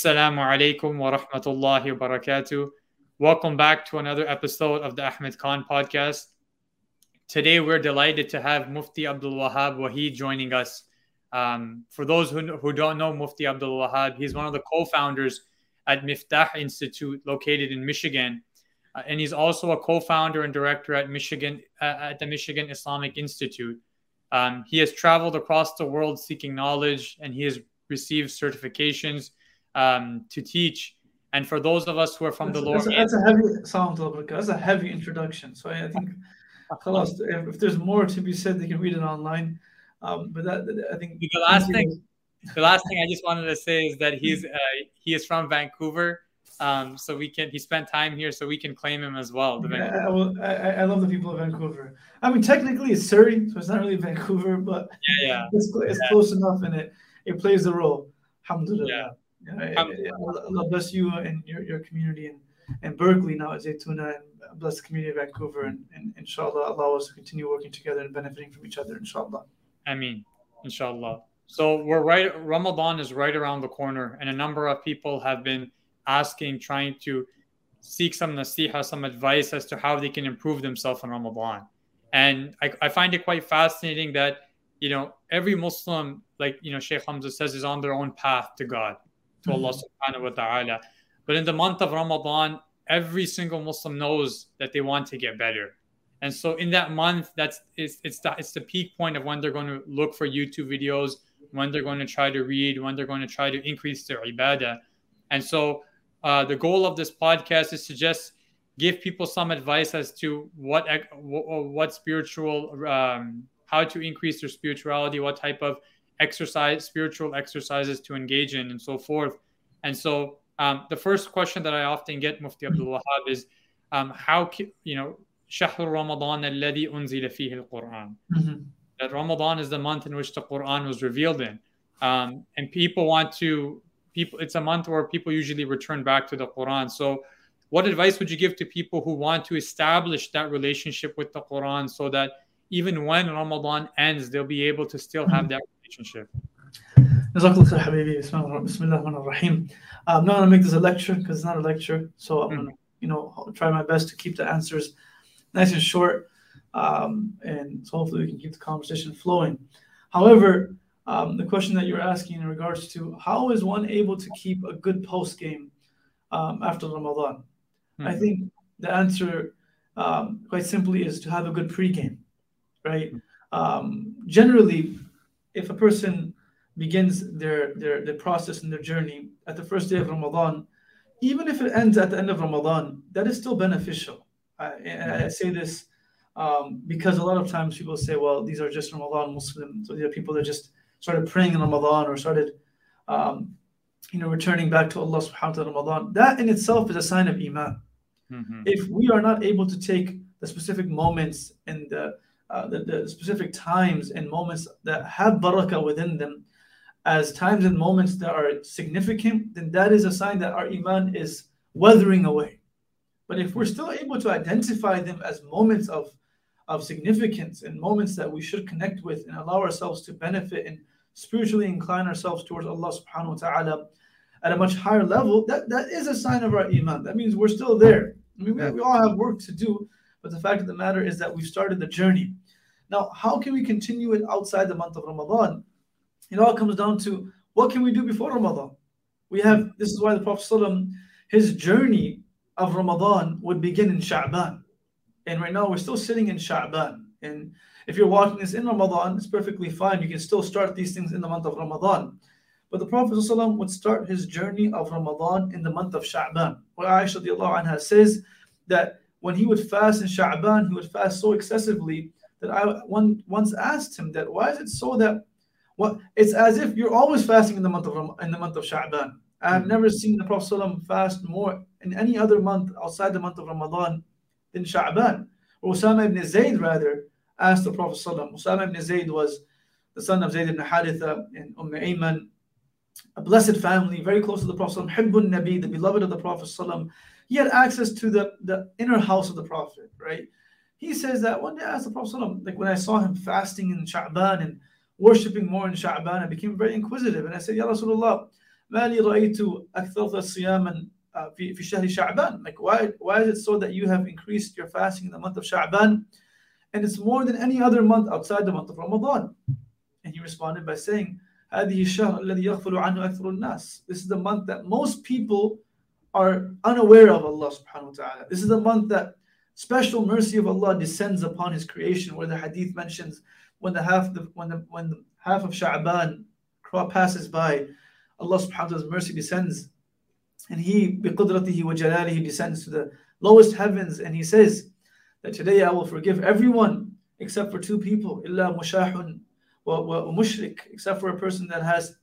Assalamu alaikum wa rahmatullahi wa barakatuh. Welcome back to another episode of the Ahmed Khan podcast. Today, we're delighted to have Mufti Abdul Wahab Waheed joining us. Um, for those who, who don't know Mufti Abdul Wahab, he's one of the co founders at Miftah Institute located in Michigan. Uh, and he's also a co founder and director at, Michigan, uh, at the Michigan Islamic Institute. Um, he has traveled across the world seeking knowledge and he has received certifications um, to teach. And for those of us who are from that's, the lower, that's, a, that's a heavy that's a heavy introduction. So I think if, if there's more to be said, they can read it online. Um, but that, I think the last thing, the last thing I just wanted to say is that he's uh, he is from Vancouver. Um, so we can he spent time here, so we can claim him as well. Yeah, I, I, I, love the people of Vancouver. I mean, technically it's Surrey, so it's not really Vancouver, but yeah, yeah. it's, it's yeah. close enough, and it it plays the role. Alhamdulillah. Yeah. Allah bless you and your, your community in, in Berkeley now at Zaytuna and bless the community of Vancouver and, and inshallah allow us to continue working together and benefiting from each other inshallah. I mean, inshallah. So we're right Ramadan is right around the corner and a number of people have been asking, trying to seek some nasiha, some advice as to how they can improve themselves in Ramadan. And I, I find it quite fascinating that, you know, every Muslim, like, you know, Sheikh Hamza says, is on their own path to God to Allah subhanahu wa ta'ala. But in the month of Ramadan, every single Muslim knows that they want to get better. And so in that month, that's it's it's the, it's the peak point of when they're going to look for YouTube videos, when they're going to try to read, when they're going to try to increase their ibadah. And so uh, the goal of this podcast is to just give people some advice as to what what spiritual um, how to increase their spirituality, what type of exercise, spiritual exercises to engage in, and so forth. And so, um, the first question that I often get, Mufti Abdul Wahab, is um, how you know شهر رمضان الذي أنزل فيه القرآن. Mm-hmm. That Ramadan is the month in which the Quran was revealed in, um, and people want to people. It's a month where people usually return back to the Quran. So, what advice would you give to people who want to establish that relationship with the Quran, so that even when Ramadan ends, they'll be able to still have that relationship. I'm not going to make this a lecture because it's not a lecture. So I'm going to, you know, try my best to keep the answers nice and short. Um, and so hopefully we can keep the conversation flowing. However, um, the question that you're asking in regards to how is one able to keep a good post game um, after Ramadan? Mm-hmm. I think the answer, um, quite simply, is to have a good pre-game, right? Um, generally, if a person begins their, their their process and their journey at the first day of Ramadan, even if it ends at the end of Ramadan, that is still beneficial. I, I say this um, because a lot of times people say, well, these are just Ramadan Muslims. So these are people that just started praying in Ramadan or started, um, you know, returning back to Allah subhanahu wa ta'ala Ramadan. That in itself is a sign of Iman. Mm-hmm. If we are not able to take the specific moments and the uh, the, the, specific times and moments that have barakah within them as times and moments that are significant, then that is a sign that our iman is weathering away. But if we're still able to identify them as moments of, of significance and moments that we should connect with and allow ourselves to benefit and spiritually incline ourselves towards Allah subhanahu wa ta'ala at a much higher level, that, that is a sign of our iman. That means we're still there. I mean, we, we all have work to do, but the fact of the matter is that we've started the journey. Now, how can we continue it outside the month of Ramadan? It all comes down to what can we do before Ramadan? We have this is why the Prophet ﷺ, his journey of Ramadan would begin in Sha'ban. And right now we're still sitting in Sha'ban. And if you're watching this in Ramadan, it's perfectly fine. You can still start these things in the month of Ramadan. But the Prophet ﷺ would start his journey of Ramadan in the month of Sha'ban. Where Aisha anha says that when he would fast in Sha'ban, he would fast so excessively that I one once asked him that why is it so that what it's as if you're always fasting in the month of in the month of Sha'ban. I have never seen the Prophet ﷺ fast more in any other month outside the month of Ramadan than Sha'ban. Usama ibn Zayd rather asked the Prophet ﷺ. Usama ibn Zayd was the son of Zayd ibn Haritha and Umm Ayman, a blessed family, very close to the Prophet Hibbun Nabi, the beloved of the Prophet ﷺ. He had access to the, the inner house of the Prophet, right? He says that one day I asked the Prophet, like when I saw him fasting in Sha'ban and worshipping more in Sha'ban, I became very inquisitive. And I said, Ya Rasulullah, ما لي رأيت أكثر صياما في في شهر شعبان like why why is it so that you have increased your fasting in the month of Sha'ban and it's more than any other month outside the month of Ramadan and he responded by saying هذه الشهر الذي يغفل عنه أكثر الناس this is the month that most people are unaware of Allah subhanahu wa ta'ala this is the month that special mercy of Allah descends upon his creation. Where the hadith mentions when the half the, when the when the half of Sha'ban passes by Allah subhanahu wa ta'ala's mercy descends. And he biqudratihi wa jalalihi descends to the lowest heavens. And he says that today I will forgive everyone except for two people illa mushahun wa, wa mushrik except for a person that has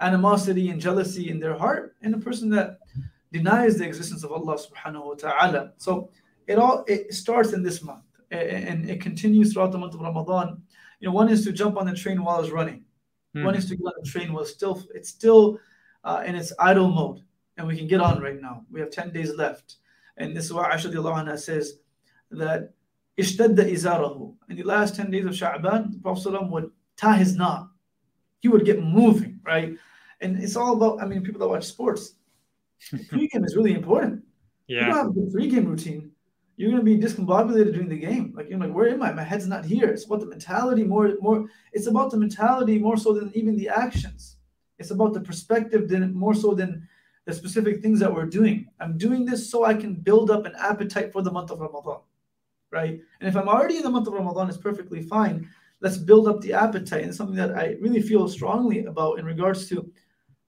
animosity and jealousy in their heart and a person that denies the existence of Allah subhanahu wa ta'ala. So it all it starts in this month and it continues throughout the month of Ramadan you know one is to jump on the train while it's running mm. one is to get on the train while it's still it's still uh, in its idle mode and we can get on right now. We have 10 days left. And this is why Aisha anha says that ishtadda izarahu. In the last 10 days of Sha'ban, the Prophet would tie his knot. He would get moving, right? And it's all about, I mean, people that watch sports, pregame is really important. Yeah. You don't have a good pregame routine, you're gonna be discombobulated during the game. Like you're like, where am I? My head's not here. It's about the mentality more, more. It's about the mentality more so than even the actions. It's about the perspective than more so than the specific things that we're doing. I'm doing this so I can build up an appetite for the month of Ramadan, right? And if I'm already in the month of Ramadan, it's perfectly fine. Let's build up the appetite. And something that I really feel strongly about in regards to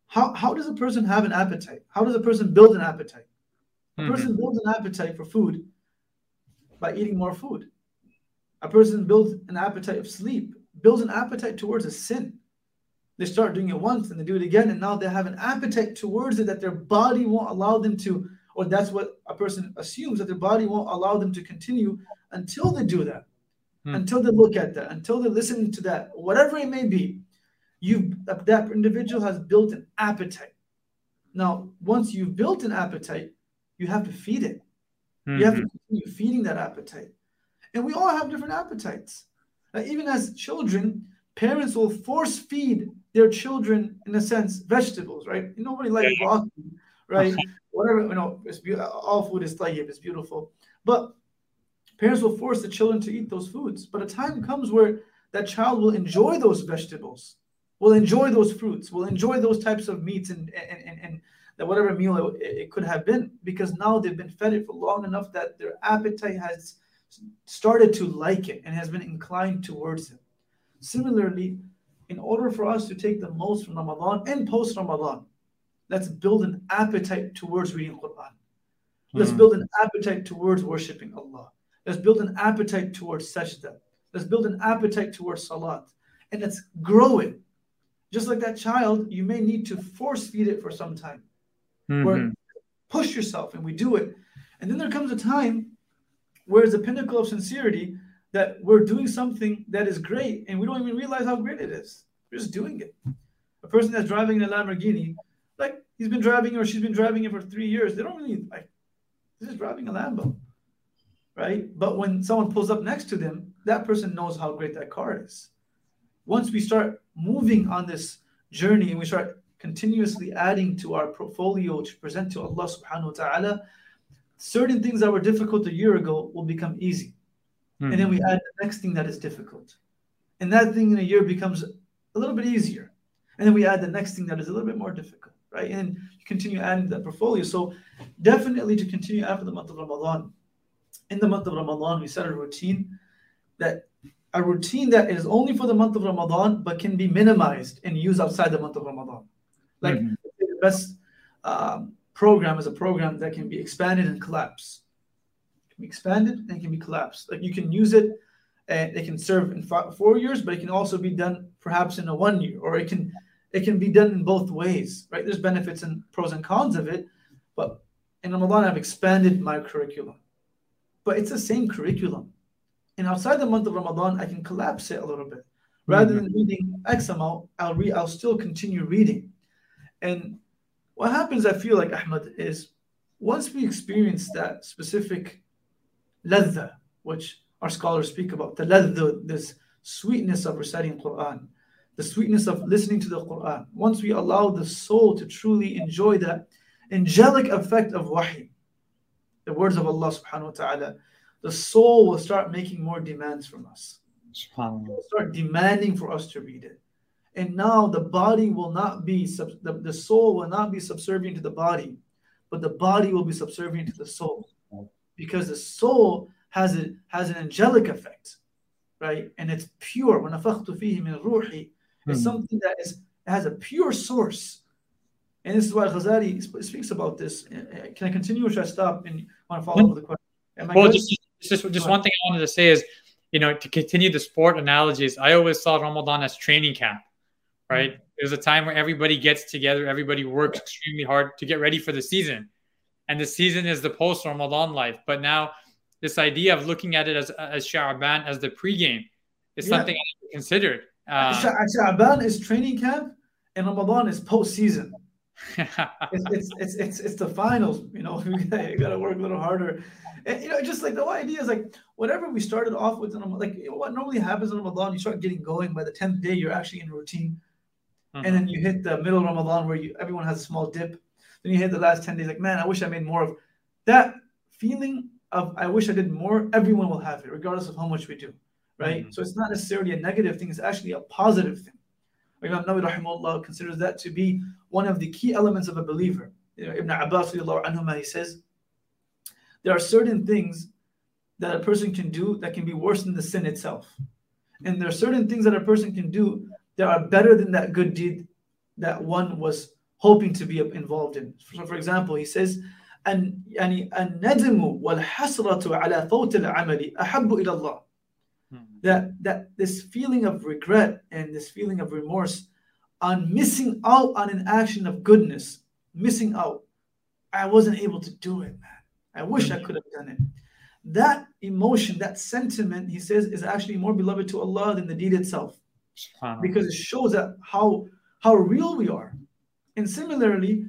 how, how does a person have an appetite? How does a person build an appetite? A mm-hmm. person builds an appetite for food by eating more food. A person builds an appetite of sleep, builds an appetite towards a sin they start doing it once and they do it again, and now they have an appetite towards it that their body won't allow them to, or that's what a person assumes that their body won't allow them to continue until they do that, hmm. until they look at that, until they listen to that, whatever it may be. You that individual has built an appetite. Now, once you've built an appetite, you have to feed it. Mm-hmm. You have to hmm. continue feeding that appetite. And we all have different appetites. even as children, parents will force feed their children, in a sense, vegetables, right? Nobody likes yeah, broccoli, right? Whatever, you know, it's be- all food is tayyib, it's beautiful. But parents will force the children to eat those foods. But a time comes where that child will enjoy those vegetables, will enjoy those fruits, will enjoy those types of meats and and, and, and that whatever meal it, it could have been, because now they've been fed it for long enough that their appetite has started to like it and has been inclined towards it. Similarly, in order for us to take the most from Ramadan and post Ramadan, let's build an appetite towards reading Quran. Let's mm. build an appetite towards worshiping Allah. Let's build an appetite towards sajda. Let's build an appetite towards salat. And let's grow it. Just like that child, you may need to force feed it for some time. Mm-hmm. Where push yourself and we do it. And then there comes a time where it's the pinnacle of sincerity that we're doing something that is great and we don't even realize how great it is. We're just doing it. A person that's driving a Lamborghini, like he's been driving or she's been driving it for three years, they don't really like this is driving a Lambo. Right? But when someone pulls up next to them, that person knows how great that car is. Once we start moving on this journey and we start continuously adding to our portfolio to present to Allah subhanahu wa ta'ala, certain things that were difficult a year ago will become easy. And then we hmm. add the next thing that is difficult. And that thing in a year becomes a little bit easier. And then we add the next thing that is a little bit more difficult, right? And you continue adding that portfolio. So definitely to continue after the month of Ramadan. In the month of Ramadan, we set a routine that a routine that is only for the month of Ramadan but can be minimized and used outside the month of Ramadan. Like mm-hmm. the best um, program is a program that can be expanded and collapsed can be expanded and can be collapsed. Like you can use it and it can serve in five, four years, but it can also be done perhaps in a one year, or it can it can be done in both ways, right? There's benefits and pros and cons of it, but in Ramadan I've expanded my curriculum, but it's the same curriculum. And outside the month of Ramadan, I can collapse it a little bit. Rather mm-hmm. than reading X amount, I'll read. I'll still continue reading. And what happens, I feel like Ahmad, is once we experience that specific ladha, which our scholars speak about, the ladha, this sweetness of reciting Quran, the sweetness of listening to the Quran, once we allow the soul to truly enjoy that angelic effect of wahi, the words of Allah subhanahu wa ta'ala, the soul will start making more demands from us. Will start demanding for us to read it. And now the body will not be, the, the soul will not be subservient to the body, but the body will be subservient to the soul because the soul has, a, has an angelic effect, right? And it's pure. when Mm. It's hmm. something that is, has a pure source. And this is why Ghazali speaks about this. Uh, uh, can I continue or should I stop and want to follow up with a question? Well, just, just, just one thing I wanted to say is, you know, to continue the sport analogies, I always saw Ramadan as training camp right? Mm-hmm. There's a time where everybody gets together, everybody works extremely hard to get ready for the season. And the season is the post Ramadan life. But now, this idea of looking at it as, as Sha'ban, as the pregame, is yeah. something I considered. Uh, Sha'ban is training camp, and Ramadan is post season it's, it's, it's it's it's the finals. You know, you got to work a little harder. And, you know, just like the whole idea is like whatever we started off with, in like what normally happens in Ramadan, you start getting going. By the tenth day, you're actually in routine, and then you hit the middle of Ramadan where you everyone has a small dip. Then you hit the last ten days, like man, I wish I made more of that feeling of I wish I did more. Everyone will have it, regardless of how much we do, right? Mm-hmm. So it's not necessarily a negative thing; it's actually a positive thing. Imam Nawawi rahimahullah considers that to be one of the key elements of a believer. You know, Ibn Abbas anhuma, he says, there are certain things that a person can do that can be worse than the sin itself. And there are certain things that a person can do that are better than that good deed that one was hoping to be involved in. So for example, he says, أن يعني الندم والحسرة على فوت العمل أحب إلى الله that that this feeling of regret and this feeling of remorse on missing out on an action of goodness, missing out. I wasn't able to do it, man. I wish I could have done it. That emotion, that sentiment, he says, is actually more beloved to Allah than the deed itself. Because it shows that how how real we are. And similarly,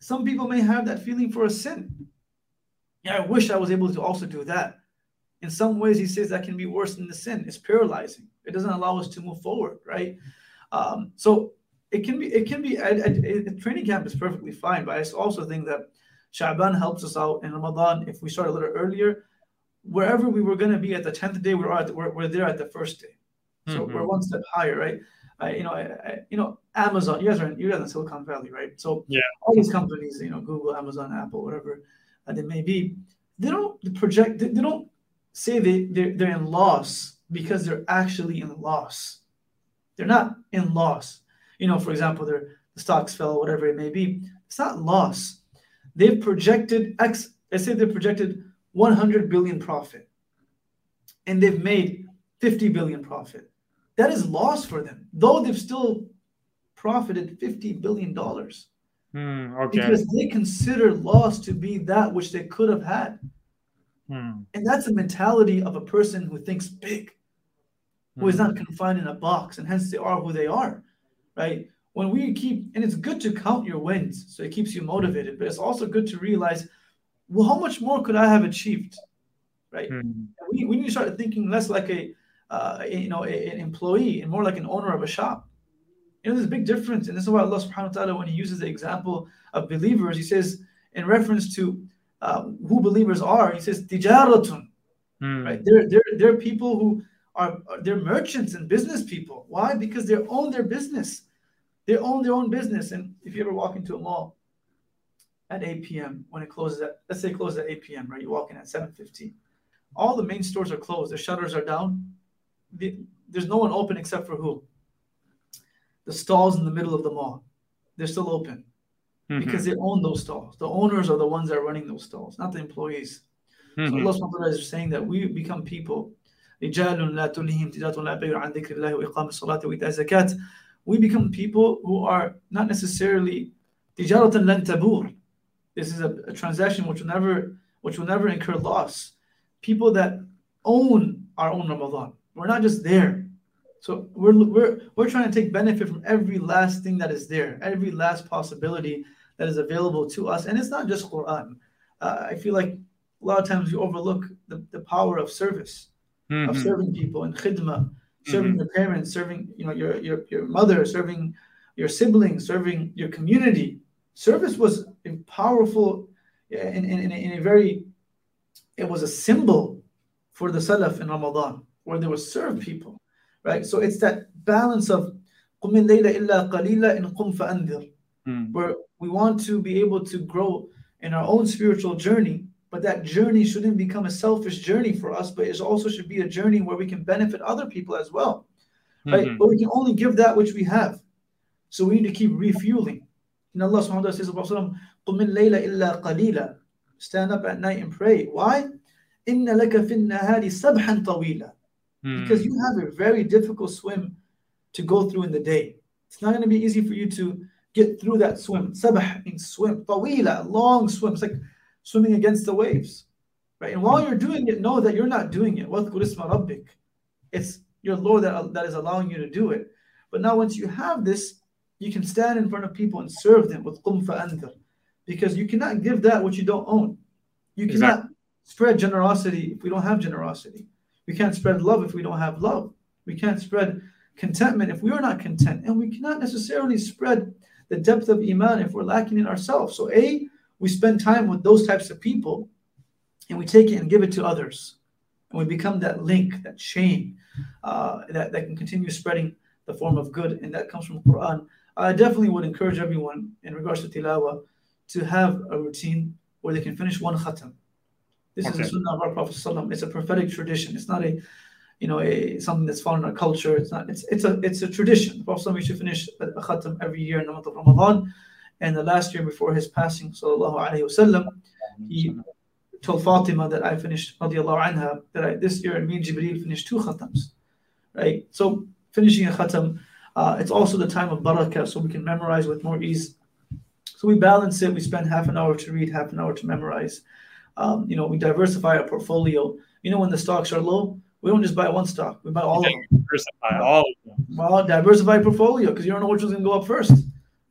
some people may have that feeling for a sin. Yeah, I wish I was able to also do that in some ways, he says that can be worse than the sin. It's paralyzing. It doesn't allow us to move forward, right? Um, so it can be, it can be, a, a, a, training camp is perfectly fine, but I also think that Sha'ban helps us out in Ramadan. If we start a little earlier, wherever we were going to be at the 10th day, we're, at, we're, we're there at the first day. So mm-hmm. we're one step higher, right? I, you know, I, I, you know, Amazon. You guys are in, you guys in Silicon Valley, right? So yeah, all these companies, you know, Google, Amazon, Apple, whatever uh, they may be, they don't project. They, they don't say they, they're, they're in loss because they're actually in loss. They're not in loss. You know, for example, their the stocks fell, whatever it may be. It's not loss. They've projected X, let's say they projected 100 billion profit and they've made 50 billion profit. That is loss for them, though they've still profited 50 billion dollars. Hmm, okay. Because they consider loss to be that which they could have had. Hmm. And that's the mentality of a person who thinks big, who hmm. is not confined in a box, and hence they are who they are, right? When we keep, and it's good to count your wins, so it keeps you motivated, but it's also good to realize, well, how much more could I have achieved, right? Hmm. We, we need to start thinking less like a, uh, you know, an employee and more like an owner of a shop. You know, there's a big difference, and this is why Allah Subhanahu wa Taala, when He uses the example of believers, He says in reference to uh, who believers are. He says tijaratun, mm. right? They're, they're, they're people who are they're merchants and business people. Why? Because they own their business. They own their own business. And if you ever walk into a mall at 8 p.m. when it closes at let's say it closes at 8 p.m. right? You walk in at 7:15. All the main stores are closed. The shutters are down. The, there's no one open except for who? The stalls in the middle of the mall. They're still open mm-hmm. because they own those stalls. The owners are the ones that are running those stalls, not the employees. Mm-hmm. So Allah is saying that we become people. We become people who are not necessarily This is a, a transaction which will never which will never incur loss. People that own our own Ramadan. We're not just there. So we're, we're, we're trying to take benefit from every last thing that is there, every last possibility that is available to us. And it's not just Quran. Uh, I feel like a lot of times we overlook the, the power of service, mm-hmm. of serving people and khidmah, serving mm-hmm. your parents, serving you know your, your your mother, serving your siblings, serving your community. Service was a powerful in, in, in, a, in a very it was a symbol for the Salaf in Ramadan, where they would serve people, right? So it's that balance of قُمِ اللَّيْلَ إِلَّا قَلِيلًا إِن قُمْ فَأَنذِرْ where we want to be able to grow in our own spiritual journey, but that journey shouldn't become a selfish journey for us, but it also should be a journey where we can benefit other people as well, right? Mm-hmm. But we can only give that which we have. So we need to keep refueling. And Allah subhanahu wa ta'ala says, قُمِ اللَّيْلَ إِلَّا قَلِيلًا Stand up at night and pray. Why? إِنَّ لَكَ فِي النَّهَارِ سَبْحًا طَوِيلًا because hmm. you have a very difficult swim to go through in the day. It's not going to be easy for you to get through that swim. Sabah means swim. Tawila, long swim. It's like swimming against the waves. Right? And while hmm. you're doing it, know that you're not doing it. It's your Lord that, that is allowing you to do it. But now once you have this, you can stand in front of people and serve them with qum fa'anthar. Because you cannot give that which you don't own. You cannot exactly. spread generosity if we don't have generosity. We can't spread love if we don't have love. We can't spread contentment if we are not content. And we cannot necessarily spread the depth of iman if we're lacking in ourselves. So, A, we spend time with those types of people and we take it and give it to others. And we become that link, that chain uh, that, that can continue spreading the form of good. And that comes from the Quran. I definitely would encourage everyone in regards to tilawa to have a routine where they can finish one khatam. This okay. is the sunnah of our Prophet. It's a prophetic tradition. It's not a you know, a, something that's found in our culture. It's not. It's it's a it's a tradition. Prophet we should finish a, a khatam every year in the month of Ramadan. And the last year before his passing, sallallahu alaihi wasallam, he told Fatima that I finished radiallahu anha that I, this year me and Jibreel finished two khatams, right? So finishing a khatam, uh, it's also the time of barakah, so we can memorize with more ease. So we balance it. We spend half an hour to read, half an hour to memorize. Um, you know, we diversify our portfolio. You know, when the stocks are low, we don't just buy one stock. We buy all of them. Diversify all of them. Well, diversify portfolio because you don't know which one's going to go up first,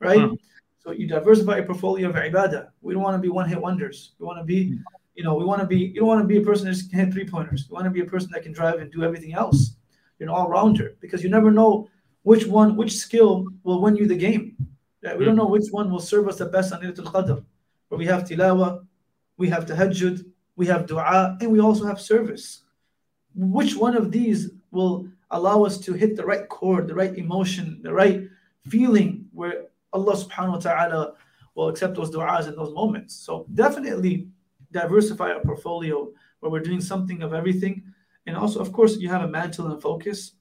right? Hmm. So you diversify a portfolio of ibadah. We don't want to be one hit wonders. We want to be, you know, we want to be. You don't want to be a person that just can hit three pointers. You want to be a person that can drive and do everything else. You're an all rounder because you never know which one, which skill will win you the game. Yeah, we don't hmm. know which one will serve us the best on Laylatul Qadr. Where we have tilawa, we have tahajjud, we have dua, and we also have service which one of these will allow us to hit the right chord, the right emotion, the right feeling where Allah subhanahu wa ta'ala will accept those du'as in those moments. So definitely diversify our portfolio where we're doing something of everything. And also, of course, you have a mantle and focus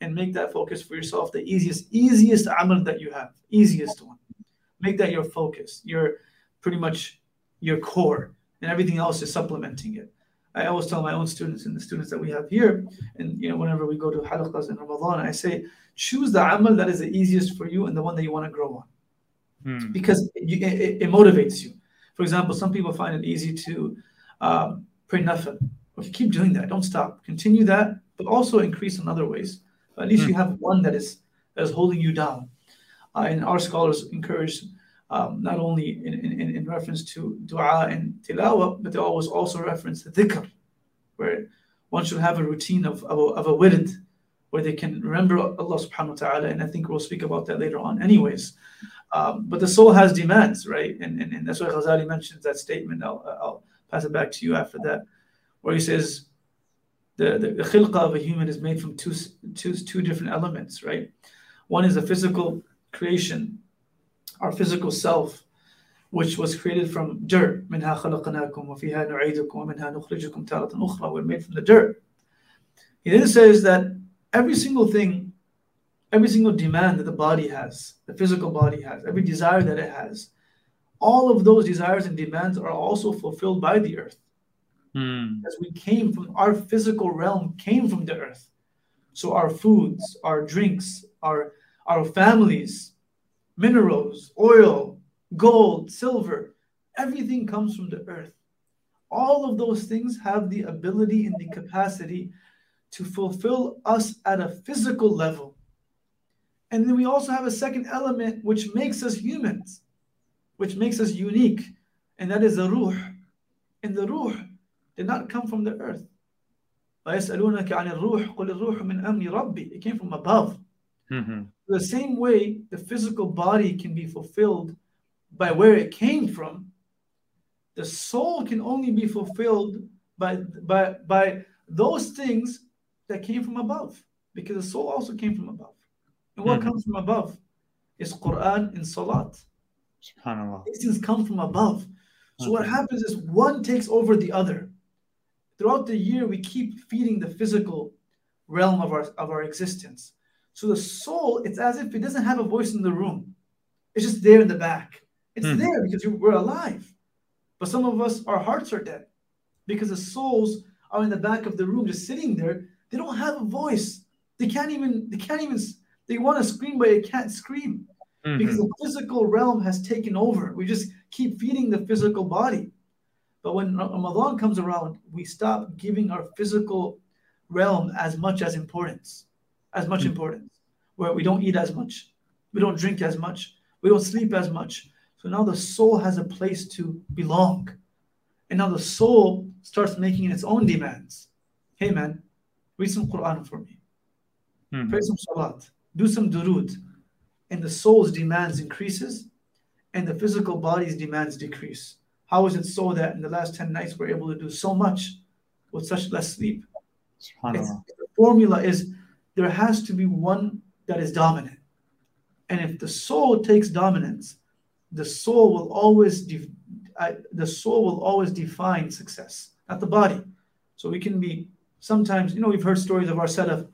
and make that focus for yourself the easiest, easiest amal that you have, easiest one. Make that your focus, your pretty much your core, and everything else is supplementing it. I always tell my own students and the students that we have here, and you know, whenever we go to halaqas in Ramadan, I say, choose the amal that is the easiest for you and the one that you want to grow on, hmm. because it, it, it, motivates you. For example, some people find it easy to um, pray nafil. If you keep doing that, don't stop. Continue that, but also increase in other ways. But at least hmm. you have one that is that is holding you down. Uh, and our scholars encourage um, not only in, in, in, reference to dua and tilawah, but they always also reference the dhikr, where one should have a routine of, of, a, of a wird, where they can remember Allah subhanahu wa ta'ala. And I think we'll speak about that later on, anyways. Um, but the soul has demands, right? And, and, and that's why Ghazali mentions that statement. I'll, I'll pass it back to you after that, where he says, the, the, the of a human is made from two, two, two different elements, right? One is a physical creation our physical self, which was created from dirt. منها خلقناكم وفيها نعيدكم ومنها نخرجكم تارة أخرى. We're made from the dirt. He then says that every single thing, every single demand that the body has, the physical body has, every desire that it has, all of those desires and demands are also fulfilled by the earth. Hmm. As we came from our physical realm, came from the earth. So our foods, our drinks, our our families, minerals, oil, gold, silver, everything comes from the earth. All of those things have the ability and the capacity to fulfill us at a physical level. And then we also have a second element which makes us humans, which makes us unique, and that is the ruh. And the ruh did not come from the earth. It came from above. Mm-hmm. The same way the physical body can be fulfilled by where it came from, the soul can only be fulfilled by, by, by those things that came from above. Because the soul also came from above. And what Mhm. comes from above is Quran and Salat. SubhanAllah. These things come from above. So what Mhm. happens is one takes over the other. Throughout the year, we keep feeding the physical realm of our of our existence. So the soul, it's as if it doesn't have a voice in the room. It's just there in the back. It's Mhm. there because you- we're alive. But some of us, our hearts are dead because the souls are in the back of the room, just sitting there. They don't have a voice. They can't even. They can't even. They want to scream, but they can't scream because Mhm. the physical realm has taken over. We just keep feeding the physical body. But when Ramadan comes around, we stop giving our physical realm as much as importance, as much Mm. importance, where we don't eat as much, we don't drink as much, we don't sleep as much. So now the soul has a place to belong. And now the soul starts making its own demands. Hey man, read some Quran for me. Mhm. Pray some salat, do some durud, and the soul's demands increases, and the physical body's demands decrease. How is it so that in the last 10 nights we're able to do so much with such less sleep? The formula is there has to be one that is dominant. And if the soul takes dominance, the soul will always de- uh, the soul will always define success, not the body. So we can be sometimes, you know, we've heard stories of our salaf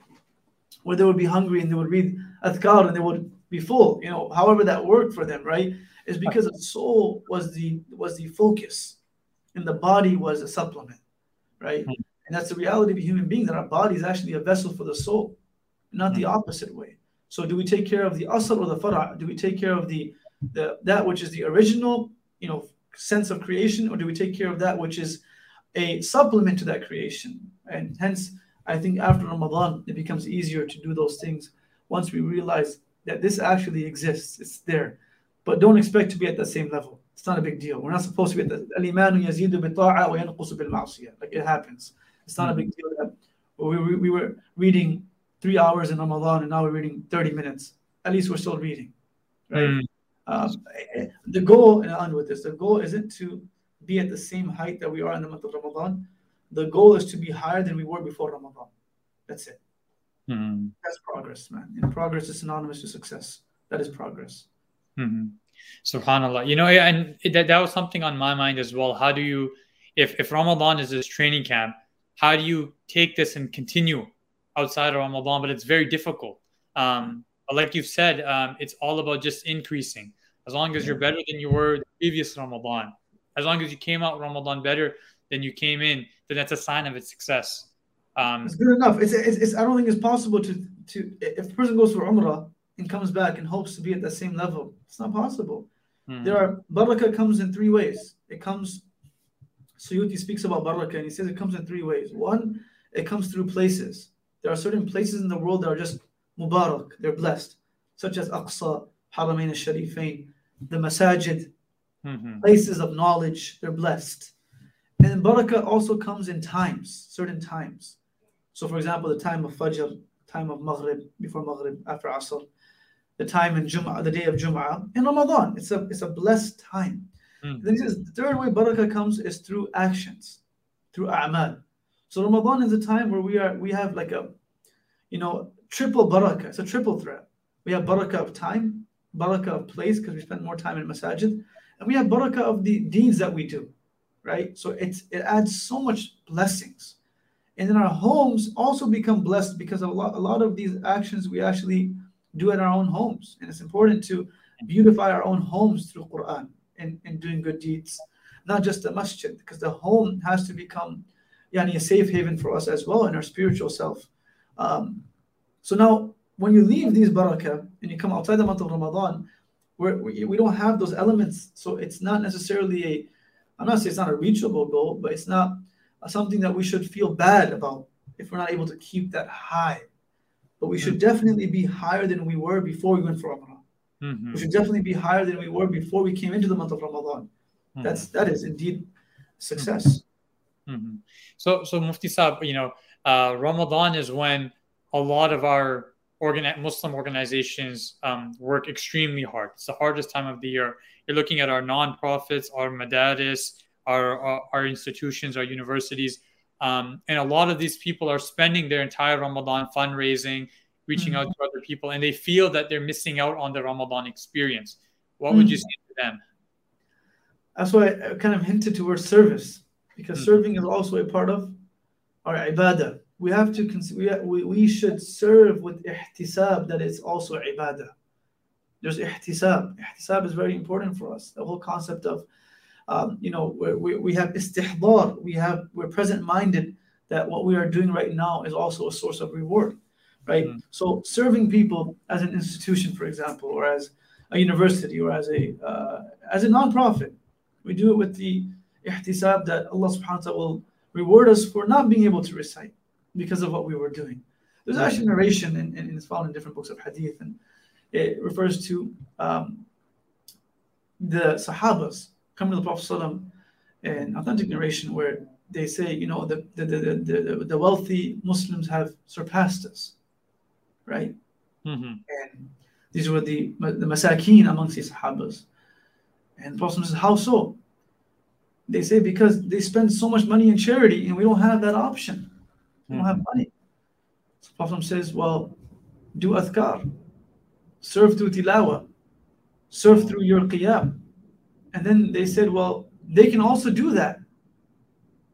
where they would be hungry and they would read adhkar and they would be full. You know, however that worked for them, right? Is because the soul was the was the focus, and the body was a supplement, right? Hmm. And that's the reality of a human being that our body is actually a vessel for the soul, not the hmm. opposite way. So do we take care of the asl or the fara? Do we take care of the, the that which is the original, you know, sense of creation, or do we take care of that which is a supplement to that creation? And hence, I think after Ramadan, it becomes easier to do those things once we realize that this actually exists. It's there, but don't expect to be at the same level. It's not a big deal. We're not supposed to be at the. Imanu yazidu wa Like it happens. It's not a hmm. big deal. That we, we, we were reading three hours in Ramadan and now we're reading 30 minutes. At least we're still reading. Right? Mm. Um, the goal, and I'll end with this, the goal isn't to be at the same height that we are in the month of Ramadan. The goal is to be higher than we were before Ramadan. That's it. Mhm. That's progress, man. And progress is synonymous to success. That is progress. Mhm. Subhanallah. You know, and that, that was something on my mind as well. How do you, if, if Ramadan is this training camp, how do you take this and continue outside of Ramadan? But it's very difficult. Um, but like you've said, um, it's all about just increasing. As long as you're better than you were the previous Ramadan, as long as you came out Ramadan better than you came in, then that's a sign of its success. Um, It's good enough. It's, it's, it's I don't think it's possible to to if a person goes for Umrah and comes back and hopes to be at that same level, it's not possible. mhm. There are barakah comes in three ways. It comes Suyuti speaks about barakah and he says it comes in three ways. One, it comes through places. There are certain places in the world that are just mubarak, they're blessed, such as Aqsa, Haramain al-Sharifain, the Masajid, Mhm. places of knowledge, they're blessed. And barakah also comes in times, certain times. So, for example, the time of Fajr, time of Maghrib, before Maghrib, after Asr, the time in Jum'ah, the day of Jum'ah, in Ramadan. It's a it's a blessed time. Mhm. Then he says the third way barakah comes is through actions, through a'mal. So Ramadan is a time where we are we have like a, you know, triple barakah. It's a triple threat. We have barakah of time, barakah of place because we spend more time in masajid, and we have barakah of the deeds that we do, right? So it's it adds so much blessings, and then our homes also become blessed because a lot a lot of these actions we actually do in our own homes, and it's important to beautify our own homes through Quran and, and doing good deeds, not just the masjid, because the home has to become yani, a safe haven for us as well in our spiritual self. Um, so now, when you leave these barakah and you come outside the month of Ramadan, we're, we we don't have those elements. So it's not necessarily a, I'm not saying it's not a reachable goal, but it's not something that we should feel bad about if we're not able to keep that high. But we should definitely be higher than we were before we went for Ramadan. Mhm. We should definitely be higher than we were before we came into the month of Ramadan. That's Mhm. that is indeed success. Mhm. So, so Mufti Saab, you know, uh, Ramadan is when a lot of our organ- Muslim organizations um, work extremely hard. It's the hardest time of the year. You're looking at our non-profits, our madaris, our, our, our institutions, our universities. Um, and a lot of these people are spending their entire Ramadan fundraising, reaching mm-hmm. out to other people, and they feel that they're missing out on the Ramadan experience. What mm-hmm. would you say to them? That's why I kind of hinted towards service, because mm-hmm. serving is also a part of our ibadah. We have to consider, we, we should serve with ihtisab, that is also ibadah. There's ihtisab. Ihtisab is very important for us. The whole concept of um, you know, we, we have istihdar, we have, we're present minded that what we are doing right now is also a source of reward, right? Mm. So serving people as an institution, for example, or as a university or as a, uh, as a non-profit, we do it with the ihtisab that Allah subhanahu wa ta'ala will reward us for not being able to recite because of what we were doing. There's actually narration and, and it's found in different books of hadith and it refers to um, the Sahabas coming to the Prophet an authentic narration where they say, you know, the, the, the, the, the wealthy Muslims have surpassed us, right? Mm-hmm. And these were the, the masakeen amongst the Sahabas. And the Prophet says, how so? They say, because they spend so much money in charity and we don't have that option. We don't have mm-hmm. money. So Prophet says, well, do adhkar, serve through tilawa, serve through your qiyam, and then they said, well, they can also do that.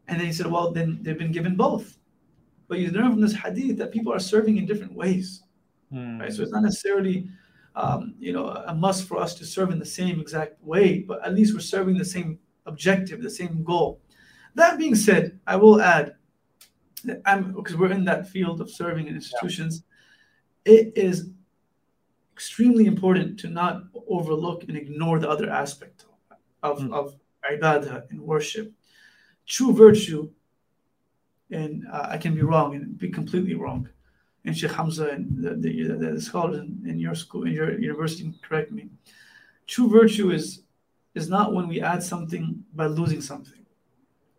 And then he said, well, then they've been given both. But you learn from this hadith that people are serving in different ways. Mm. Right? So it's not necessarily um, you know, a must for us to serve in the same exact way, but at least we're serving the same objective, the same goal. That being said, I will add that I'm because we're in that field of serving in institutions, yeah. it is extremely important to not overlook and ignore the other aspect of, mm. of ibadah and worship. True virtue, and uh, I can be wrong and be completely wrong, and Sheikh Hamza and the, the, the scholars in, in, your school, in your university, correct me. True virtue is is not when we add something by losing something.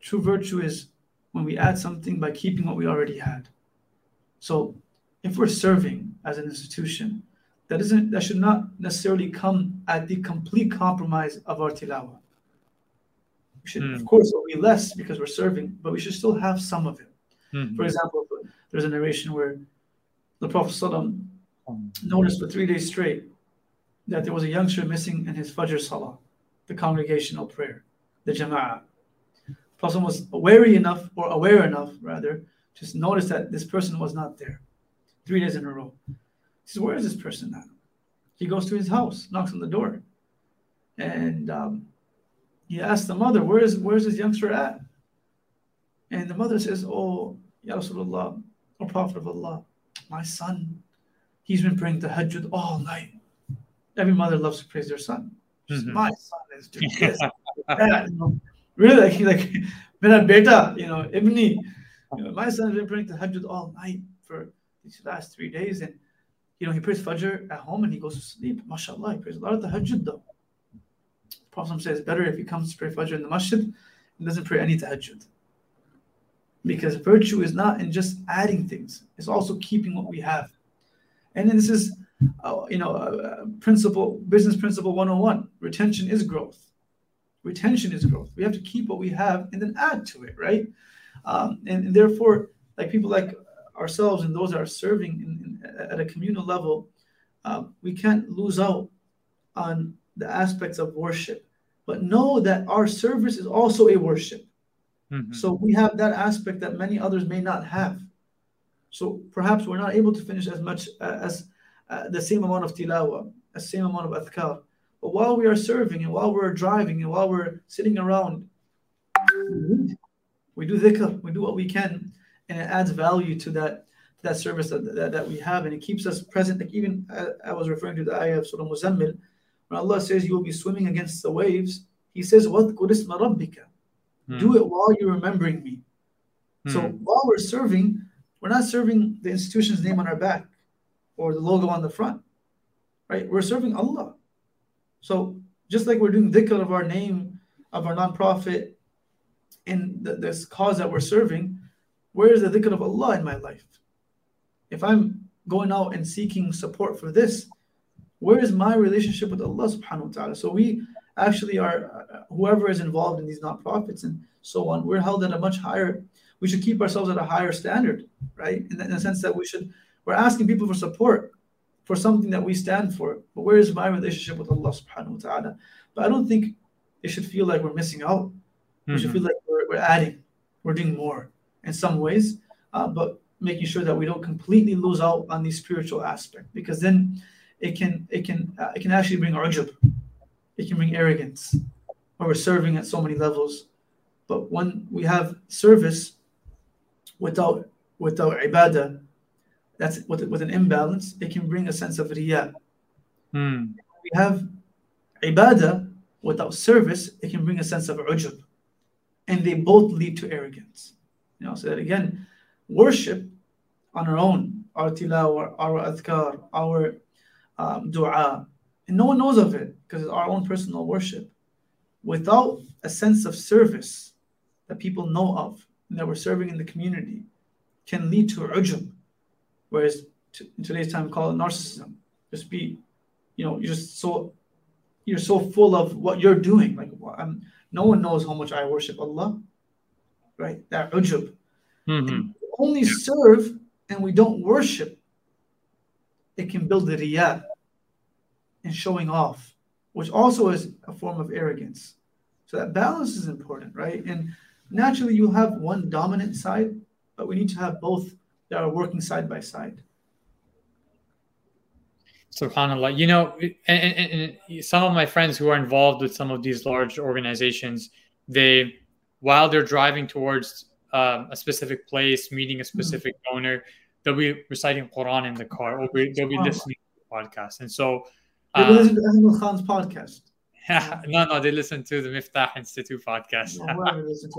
True virtue is when we add something by keeping what we already had. So, if we're serving as an institution, that isn't that should not necessarily come at the complete compromise of our tilawah. We should, mm. of course, be less because we're serving, but we should still have some of it. Mm-hmm. For example, there's a narration where the Prophet ﷺ noticed for three days straight that there was a youngster missing in his Fajr Salah, the congregational prayer, the Jama'ah. Prophet was wary enough, or aware enough rather, to notice that this person was not there three days in a row. He says, Where is this person at? He goes to his house, knocks on the door, and um, he asks the mother, Where is where's this youngster at? And the mother says, Oh, Ya Rasulullah, O Prophet of Allah, my son, he's been praying the Tahajjud all night. Every mother loves to praise their son. Mm-hmm. My son is doing this. that, you know, really, like, like, beta, you know, Ibni, you know, my son has been praying the Tahajjud all night for these last three days. And you know, he prays Fajr at home and he goes to sleep. MashaAllah, he prays a lot of the Tahajjud though. The Prophet says better if he comes to pray Fajr in the masjid and doesn't pray any Tahajjud. Because virtue is not in just adding things, it's also keeping what we have. And then this is, uh, you know, uh, principle, business principle 101 retention is growth. Retention is growth. We have to keep what we have and then add to it, right? Um, and, and therefore, like people like ourselves and those that are serving in, in, at a communal level, um, we can't lose out on the aspects of worship. But know that our service is also a worship. Mm-hmm. So we have that aspect that many others may not have. So perhaps we're not able to finish as much uh, as uh, the same amount of tilawa, the same amount of adhkar. But while we are serving and while we're driving and while we're sitting around, we do dhikr, we do what we can and it adds value to that that service that, that, that we have and it keeps us present like even uh, I was referring to the ayah of Surah Muzammil when Allah says you will be swimming against the waves he says what rabbika hmm. do it while you're remembering me hmm. so while we're serving we're not serving the institution's name on our back or the logo on the front right we're serving Allah so just like we're doing dhikr of our name of our non-profit in the, this cause that we're serving where is the dhikr of Allah in my life? If I'm going out and seeking support for this, where is my relationship with Allah subhanahu wa ta'ala? So we actually are, uh, whoever is involved in these non-profits and so on, we're held at a much higher, we should keep ourselves at a higher standard, right? In, in the sense that we should, we're asking people for support for something that we stand for. But where is my relationship with Allah subhanahu wa ta'ala? But I don't think it should feel like we're missing out. Mm-hmm. We should feel like we're, we're adding, we're doing more in some ways, uh, but making sure that we don't completely lose out on the spiritual aspect because then it can it can uh, it can actually bring ujub, it can bring arrogance, or we're serving at so many levels. But when we have service without without ibadah, that's with, with an imbalance, it can bring a sense of riyah. Hmm. We have ibadah without service, it can bring a sense of ujub. And they both lead to arrogance. You know, so that again, worship on our own, our tilawah, our adhkar, our um, dua, and no one knows of it because it's our own personal worship. Without a sense of service that people know of and that we're serving in the community, can lead to ujub, Whereas in today's time, call it narcissism. Just be, you know, you're just so you're so full of what you're doing. Like I'm, no one knows how much I worship Allah, right? That ujub. Mm-hmm. Only serve and we don't worship. It can build the riyah and showing off, which also is a form of arrogance. So that balance is important, right? And naturally, you have one dominant side, but we need to have both that are working side by side. Subhanallah. You know, and, and, and, some of my friends who are involved with some of these large organizations, they, while they're driving towards um, a specific place, meeting a hmm. specific mm. donor, they'll be reciting Quran in the car, or they'll be listening to the podcast. And so, um, they listen to Ahmed Khan's podcast. no, no, they listen to the Miftah Institute podcast. Yeah,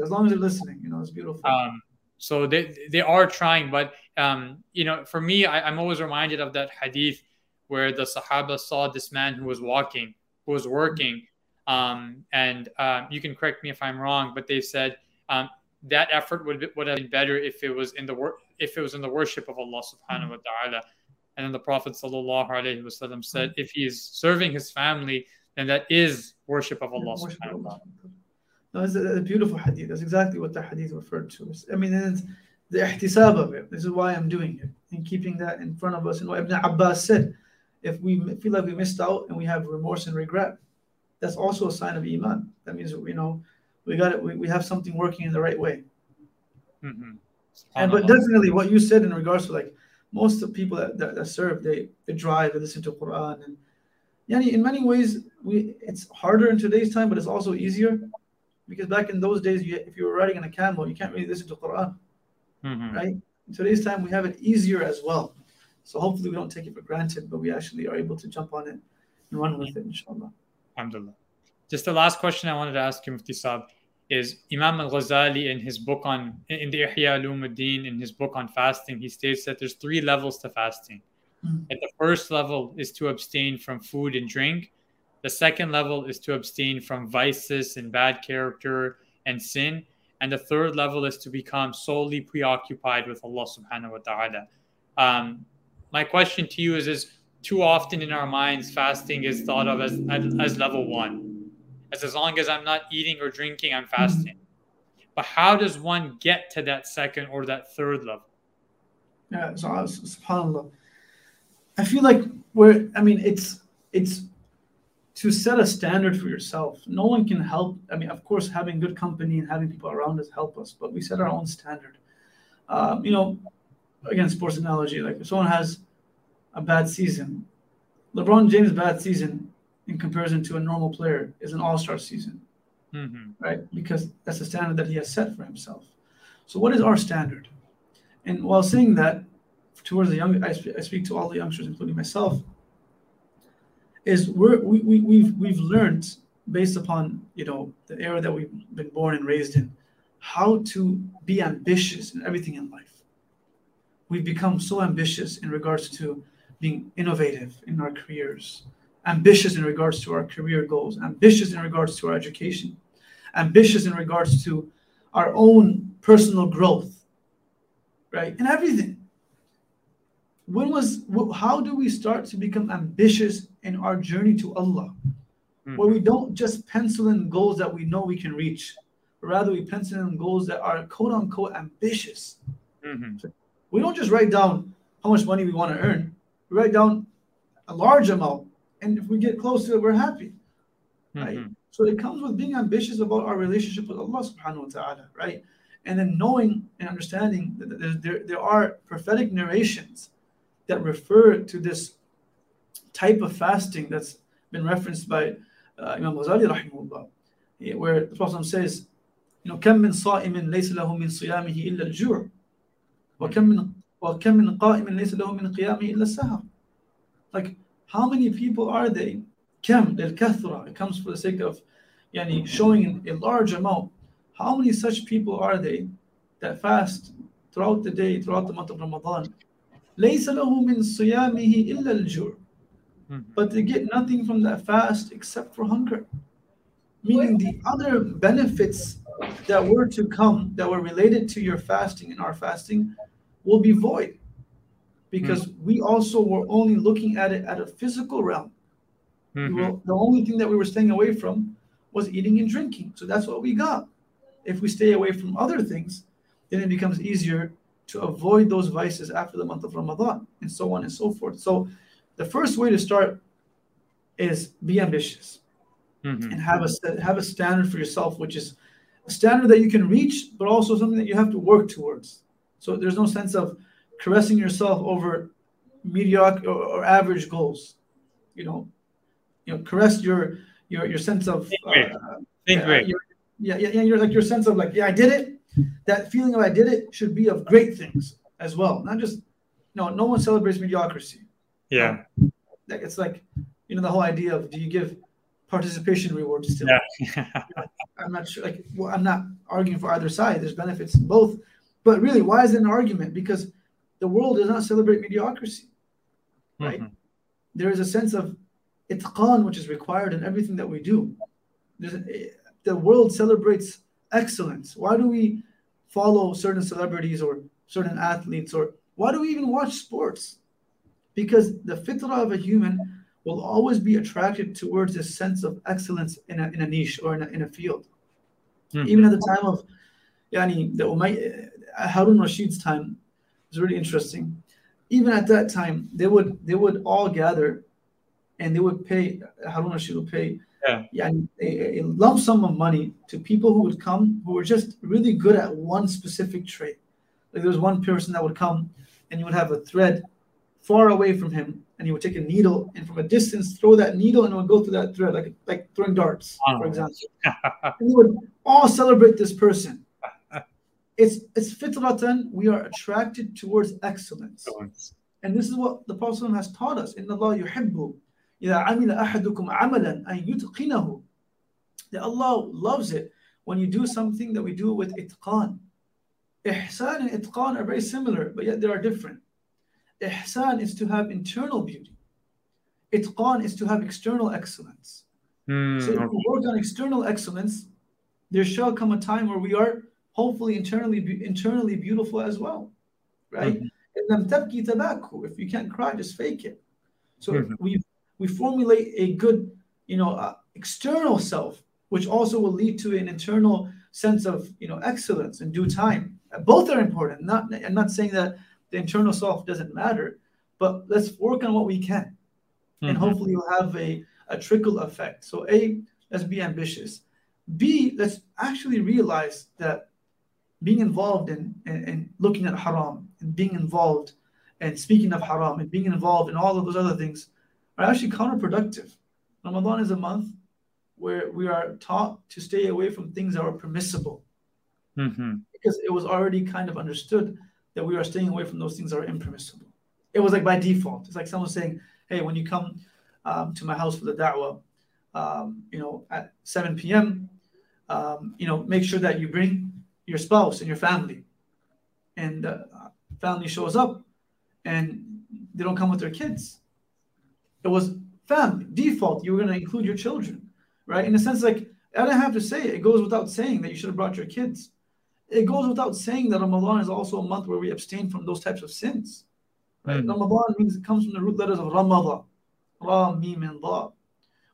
as long as they're listening, you know, it's beautiful. Um, so they they are trying, but um, you know, for me, I, am always reminded of that hadith where the Sahaba saw this man who was walking, who was working, um, and uh, you can correct me if I'm wrong, but they said um, that effort would would have been better if it was in the wor- if it was in the worship of Allah Subhanahu wa Taala. And then the Prophet Sallallahu Alaihi Wasallam said, if he is serving his family, then that is worship of Allah Subhanahu wa Taala. No, it's a, a, beautiful hadith. That's exactly what the hadith referred to. I mean, it's the ihtisab of it. This is why I'm doing it and keeping that in front of us. And what Ibn Abbas said, if we feel like we missed out and we have remorse and regret, that's also a sign of iman. That means you know we got it. We, we have something working in the right way. Mm-hmm. And but definitely what you said in regards to like most of the people that, that, that serve, they they drive, they listen to Quran, and yeah, in many ways we it's harder in today's time, but it's also easier because back in those days, you, if you were riding on a camel, you can't really listen to Quran, mm-hmm. right? In today's time, we have it easier as well. So hopefully, we don't take it for granted, but we actually are able to jump on it and run with it, inshallah. Alhamdulillah. Just the last question I wanted to ask you, Mufti Saab, is Imam al Ghazali in his book on, in the Ihya Ulumuddin, in his book on fasting, he states that there's three levels to fasting. Mm-hmm. And the first level is to abstain from food and drink. The second level is to abstain from vices and bad character and sin. And the third level is to become solely preoccupied with Allah subhanahu wa ta'ala. Um, my question to you is, is too often in our minds, fasting is thought of as, as level one. As, as long as I'm not eating or drinking, I'm fasting. But how does one get to that second or that third level? Yeah, so subhanAllah. I feel like we're, I mean, it's, it's to set a standard for yourself. No one can help. I mean, of course, having good company and having people around us help us, but we set our own standard. Um, you know, again, sports analogy, like if someone has a bad season, LeBron James' bad season in comparison to a normal player is an all-star season, mm-hmm. right? Because that's the standard that he has set for himself. So, what is our standard? And while saying that, towards the young, I, I speak to all the youngsters, including myself is we're, we, we, we've, we've learned based upon you know the era that we've been born and raised in how to be ambitious in everything in life we've become so ambitious in regards to being innovative in our careers ambitious in regards to our career goals ambitious in regards to our education ambitious in regards to our own personal growth right? And everything. When was how do we start to become ambitious in our journey to Allah? Mm-hmm. Where we don't just pencil in goals that we know we can reach, but rather we pencil in goals that are quote unquote ambitious. Mm-hmm. So we don't just write down how much money we want to earn. We write down a large amount, and if we get close to it, we're happy. Right? Mm-hmm. So it comes with being ambitious about our relationship with Allah subhanahu wa ta'ala, right? And then knowing and understanding that there, there are prophetic narrations that refer to this type of fasting that's been referenced by uh, Imam Ghazali rahimahullah, where the Prophet says, you know, كم من صائم ليس له من صيامه إلا الجوع وكم من وكم من قائم ليس له من قيامه إلا السهر. Like, how many people are they كم للكثرة it comes for the sake of yani, showing a large amount how many such people are they that fast throughout the day throughout the month of Ramadan ليس له من صيامه إلا الجوع but they get nothing from that fast except for hunger meaning the other benefits that were to come that were related to your fasting and our fasting will be void because mm-hmm. we also were only looking at it at a physical realm Mm-hmm. We were, the only thing that we were staying away from was eating and drinking. So that's what we got. If we stay away from other things, then it becomes easier to avoid those vices after the month of Ramadan and so on and so forth. So the first way to start is be ambitious mm-hmm. and have a have a standard for yourself, which is a standard that you can reach, but also something that you have to work towards. So there's no sense of caressing yourself over mediocre or, or average goals. You know, you know caress your your your sense of uh, yeah, yeah, yeah, you're like your sense of like, yeah, I did it. That feeling of I did it should be of great things as well, not just no. No one celebrates mediocrity. Yeah, like it's like you know the whole idea of do you give participation rewards still? Yeah. I'm not sure. Like, well, I'm not arguing for either side. There's benefits in both, but really, why is it an argument? Because the world does not celebrate mediocrity, right? Mm-hmm. There is a sense of itqan, which is required in everything that we do. The world celebrates excellence. Why do we follow certain celebrities or certain athletes or why do we even watch sports? Because the fitrah of a human will always be attracted towards this sense of excellence in a, in a niche or in a, in a field. Mm-hmm. Even at the time of yani, the Umay, uh, Harun Rashid's time, it's really interesting. Even at that time, they would they would all gather and they would pay Harun Rashid would pay yeah. yeah a, a, lump sum of money to people who would come who were just really good at one specific trade. Like there was one person that would come and you would have a thread far away from him and he would take a needle and from a distance throw that needle and it would go through that thread like like throwing darts, oh. for example. and we would all celebrate this person. It's it's fitratan, we are attracted towards excellence. And this is what the Prophet has taught us. In the Allah yuhibbu إذا عمل أحدكم عملا أن يتقنه that Allah loves it when you do something that we do with itqan. Ihsan and itqan are very similar, but yet they are different. Ihsan is to have internal beauty. Itqan is to have external excellence. Mm, so if we work on external excellence, there shall come a time where we are hopefully internally internally beautiful as well, right? Mm-hmm. If you can't cry, just fake it. So mm-hmm. we've we formulate a good, you know, uh, external self, which also will lead to an internal sense of, you know, excellence in due time. Both are important. Not, I'm not saying that the internal self doesn't matter, but let's work on what we can, mm-hmm. and hopefully you'll have a, a trickle effect. So a, let's be ambitious. B, let's actually realize that being involved in, in, in looking at haram and being involved and speaking of haram and being involved in all of those other things are actually counterproductive. Ramadan is a month where we are taught to stay away from things that are permissible mm-hmm. because it was already kind of understood that we are staying away from those things that are impermissible. It was like by default. It's like someone saying, "Hey, when you come um, to my house for the da'wah, um, you know, at 7 p.m., um, you know, make sure that you bring your spouse and your family." And uh, family shows up, and they don't come with their kids it was family default. You were going to include your children, right? In a sense, like I don't have to say it. It goes without saying that you should have brought your kids. it goes without saying that Ramadan is also a month where we abstain from those types of sins. Right? Mm. Ramadan means it comes from the root letters of Ramadan, Ra, Mim, and Da,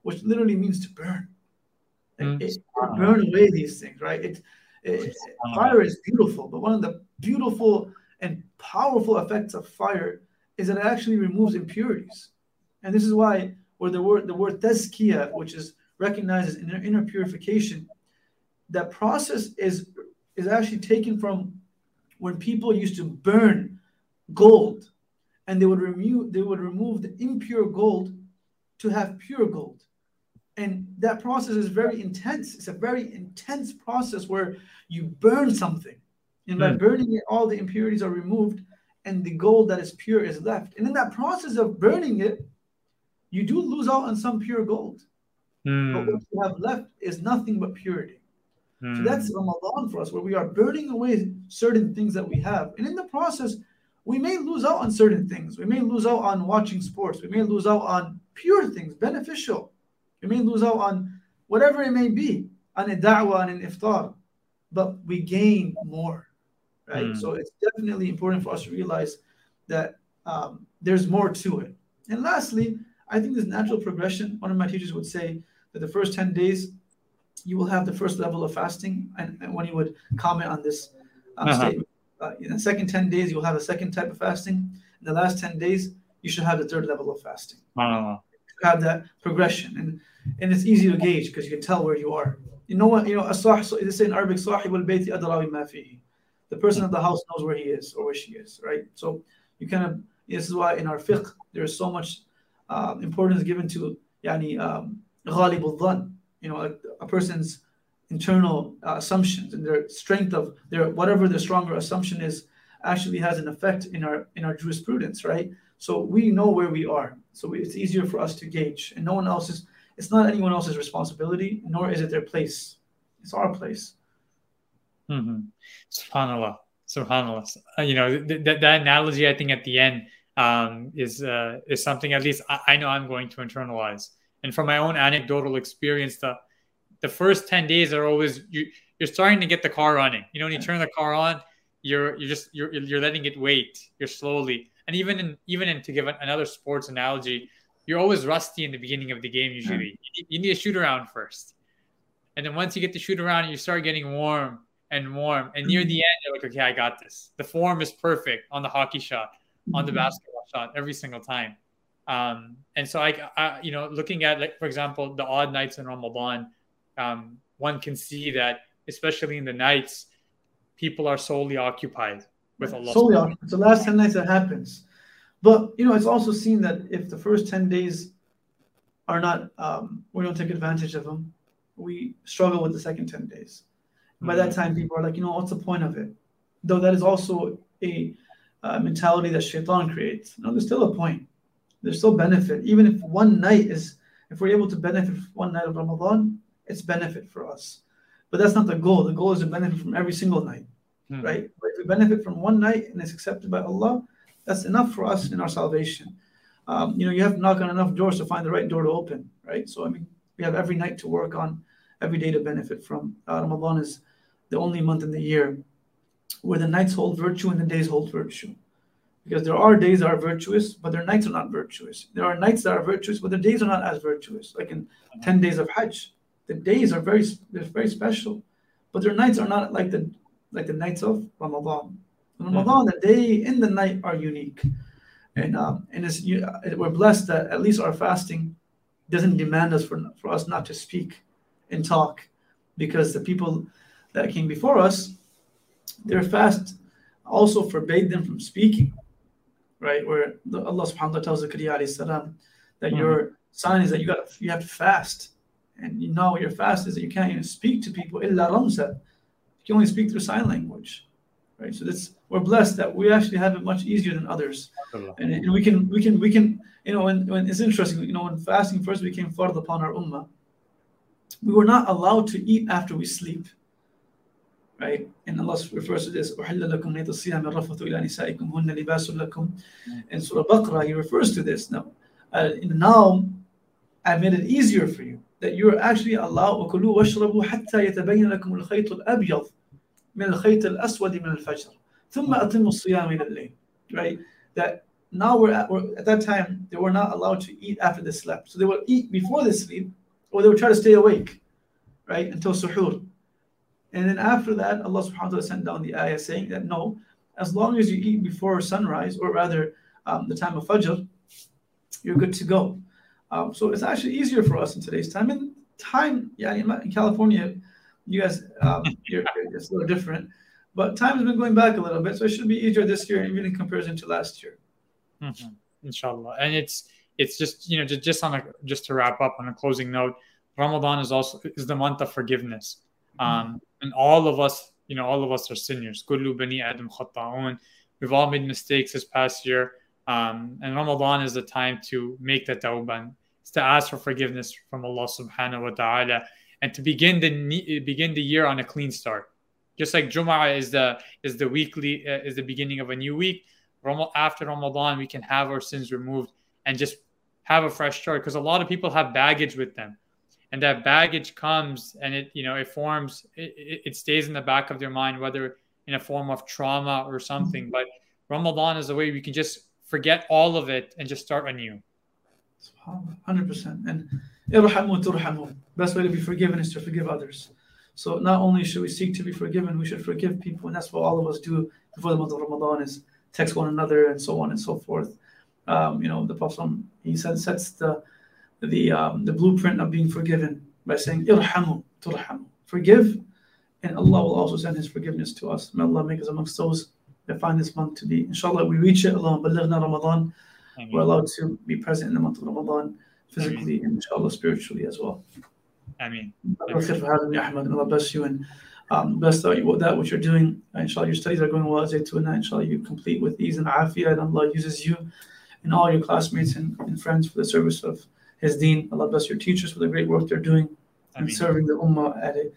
which literally means to burn. Mm. It, it, burn away these things, right? It, it, fire is beautiful, but one of the beautiful and powerful effects of fire is that it actually removes impurities. And this is why where the word the word tazkiyah, which is recognized as inner, inner purification, that process is is actually taken from when people used to burn gold and they would remove they would remove the impure gold to have pure gold. And that process is very intense. It's a very intense process where you burn something and by mm. burning it all the impurities are removed and the gold that is pure is left. And in that process of burning it you do lose out on some pure gold mm. but what you have left is nothing but purity Mm. So hmm. that's Ramadan for us, where we are burning away certain things that we have. And in the process, we may lose out on certain things. We may lose out on watching sports. We may lose out on pure things, beneficial. We may lose out on whatever it may be, on a da'wah and an iftar. But we gain more, right? Mm. So it's definitely important for us to realize that um, there's more to it. And lastly, I think this natural progression. One of my teachers would say that the first 10 days you will have the first level of fasting. And, and when you would comment on this um, uh-huh. statement, uh, in the second 10 days, you'll have a second type of fasting. In the last 10 days, you should have the third level of fasting. Uh-huh. Have that progression. And and it's easy to gauge because you can tell where you are. You know what? You know, they say in Arabic, the person of the house knows where he is or where she is, right? So you kind of, this is why in our fiqh, there is so much uh, importance given to yani, um, you know, a, a person's internal uh, assumptions and their strength of their whatever their stronger assumption is actually has an effect in our in our jurisprudence, right? So we know where we are, so we, it's easier for us to gauge, and no one else's. It's not anyone else's responsibility, nor is it their place. It's our place. Mm-hmm. Subhanallah, Subhanallah. Uh, you know th- th- that analogy. I think at the end um, is uh, is something at least I-, I know I'm going to internalize and from my own anecdotal experience, the the first 10 days are always you you're starting to get the car running. You know, when you turn the car on, you're you're just you're you're letting it wait. You're slowly. And even in even in to give another sports analogy, you're always rusty in the beginning of the game usually. You, you need to shoot around first. And then once you get to shoot around, you start getting warm and warm. And near the end, you're like, okay, I got this. The form is perfect on the hockey shot, on the mm-hmm. basketball shot every single time. Um, and so I, I, you know, looking at like for example the odd nights in Ramadan, um, one can see that especially in the nights, people are solely occupied with Allah. Solely occupied. It's the last ten nights that happens. But you know, it's also seen that if the first ten days are not, um, we don't take advantage of them, we struggle with the second ten days. Mm-hmm. By that mm-hmm. time, people are like, you know, what's the point of it? Though that is also a uh, mentality that Shaitan creates. No, there's still a point there's still benefit. Even if one night is, if we're able to benefit from one night of Ramadan, it's benefit for us. But that's not the goal. The goal is to benefit from every single night, hmm. right? But if we benefit from one night and it's accepted by Allah, that's enough for us in our salvation. Um, you know, you have to knock on enough doors to find the right door to open, right? So, I mean, we have every night to work on, every day to benefit from. Uh, Ramadan is the only month in the year where the nights hold virtue and the days hold virtue because there are days that are virtuous, but their nights are not virtuous. There are nights that are virtuous, but their days are not as virtuous. Like in ten days of Hajj, the days are very they're very special, but their nights are not like the like the nights of Ramadan. In Ramadan, the day and the night are unique, and um, and it's we're blessed that at least our fasting doesn't demand us for for us not to speak and talk, because the people that came before us, their fast also forbade them from speaking right? Where the, Allah subhanahu wa ta'ala tells Zakaria alayhi salam that mm-hmm. your sign is that you got you have to fast. And you know your fast is that you can't even speak to people illa ramsa. You can only speak through sign language. Right. So that's we're blessed that we actually have it much easier than others. And, and we can we can we can you know when, when it's interesting, you know, when fasting first became fard upon our ummah, we were not allowed to eat after we sleep right? And Allah refers to this, In Surah Baqarah, He refers to this. Now, uh, now I made it easier for you that you're actually allowed وَكُلُوا وَاشْرَبُوا حَتَّى يَتَبَيَّنَ لَكُمُ الْخَيْطُ الْأَبْيَضُ من الخيط الأسود من الفجر ثم أتم الصيام إلى الليل right that now we're at, we're at that time they were not allowed to eat after they slept so they would eat before they sleep or they would try to stay awake right until suhoor and then after that Allah subhanahu wa ta'ala sent down the ayah saying that no as long as you eat before sunrise or rather um, the time of fajr you're good to go um, so it's actually easier for us in today's time and time yeah in California you guys um, you're, it's a little different but time has been going back a little bit so it should be easier this year even in comparison to last year Mm-hmm. Inshallah. And it's it's just you know just, just on a just to wrap up on a closing note, Ramadan is also is the month of forgiveness. Um, and all of us, you know, all of us are sinners. Kullu bani Adam khata'un. We've all made mistakes this past year. Um, and Ramadan is the time to make the tawbah, it's to ask for forgiveness from Allah subhanahu wa ta'ala and to begin the begin the year on a clean start. Just like Jum'ah is the is the weekly uh, is the beginning of a new week after Ramadan, we can have our sins removed and just have a fresh start. Because a lot of people have baggage with them, and that baggage comes and it, you know, it forms, it, it stays in the back of their mind, whether in a form of trauma or something. But Ramadan is a way we can just forget all of it and just start anew. Hundred percent. And irhamu Best way to be forgiven is to forgive others. So not only should we seek to be forgiven, we should forgive people, and that's what all of us do before the month of Ramadan is text one another and so on and so forth. Um, you know, the Prophet he said sets the the um, the blueprint of being forgiven by saying irhamu turhamu forgive and Allah will also send his forgiveness to us. May Allah make us amongst those that find this month to be inshallah we reach it Allah balighna Ramadan we're allowed to be present in the month of Ramadan physically and inshallah spiritually as well. I mean, Allah bless you and um, bless that, that what you're doing. Inshallah, your studies are going well. Zaytuna, inshallah, you complete with ease and afiyah, and Allah uses you and all your classmates and, and friends for the service of His deen. Allah bless your teachers for the great work they're doing and serving the ummah at a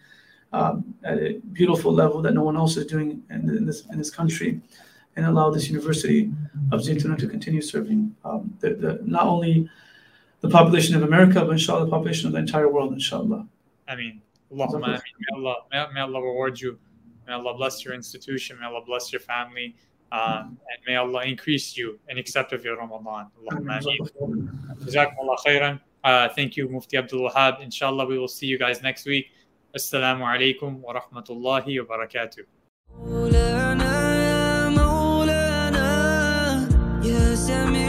um, at a beautiful level that no one else is doing in, in this in this country, and allow this University of Zaytuna to continue serving um, the, the, not only the population of America, but inshallah the population of the entire world, inshallah. I mean, Allahumma ameen. May Allah, may, may Allah reward you. May Allah bless your institution. May Allah bless your family. Uh, and may Allah increase you in accept of your Ramadan. Allahumma ameen. Jazakumullah khairan. Uh, thank you, Mufti Abdul Wahab. Inshallah, we will see you guys next week. Assalamu alaikum wa rahmatullahi wa barakatuh. مولانا يا مولانا يا سميع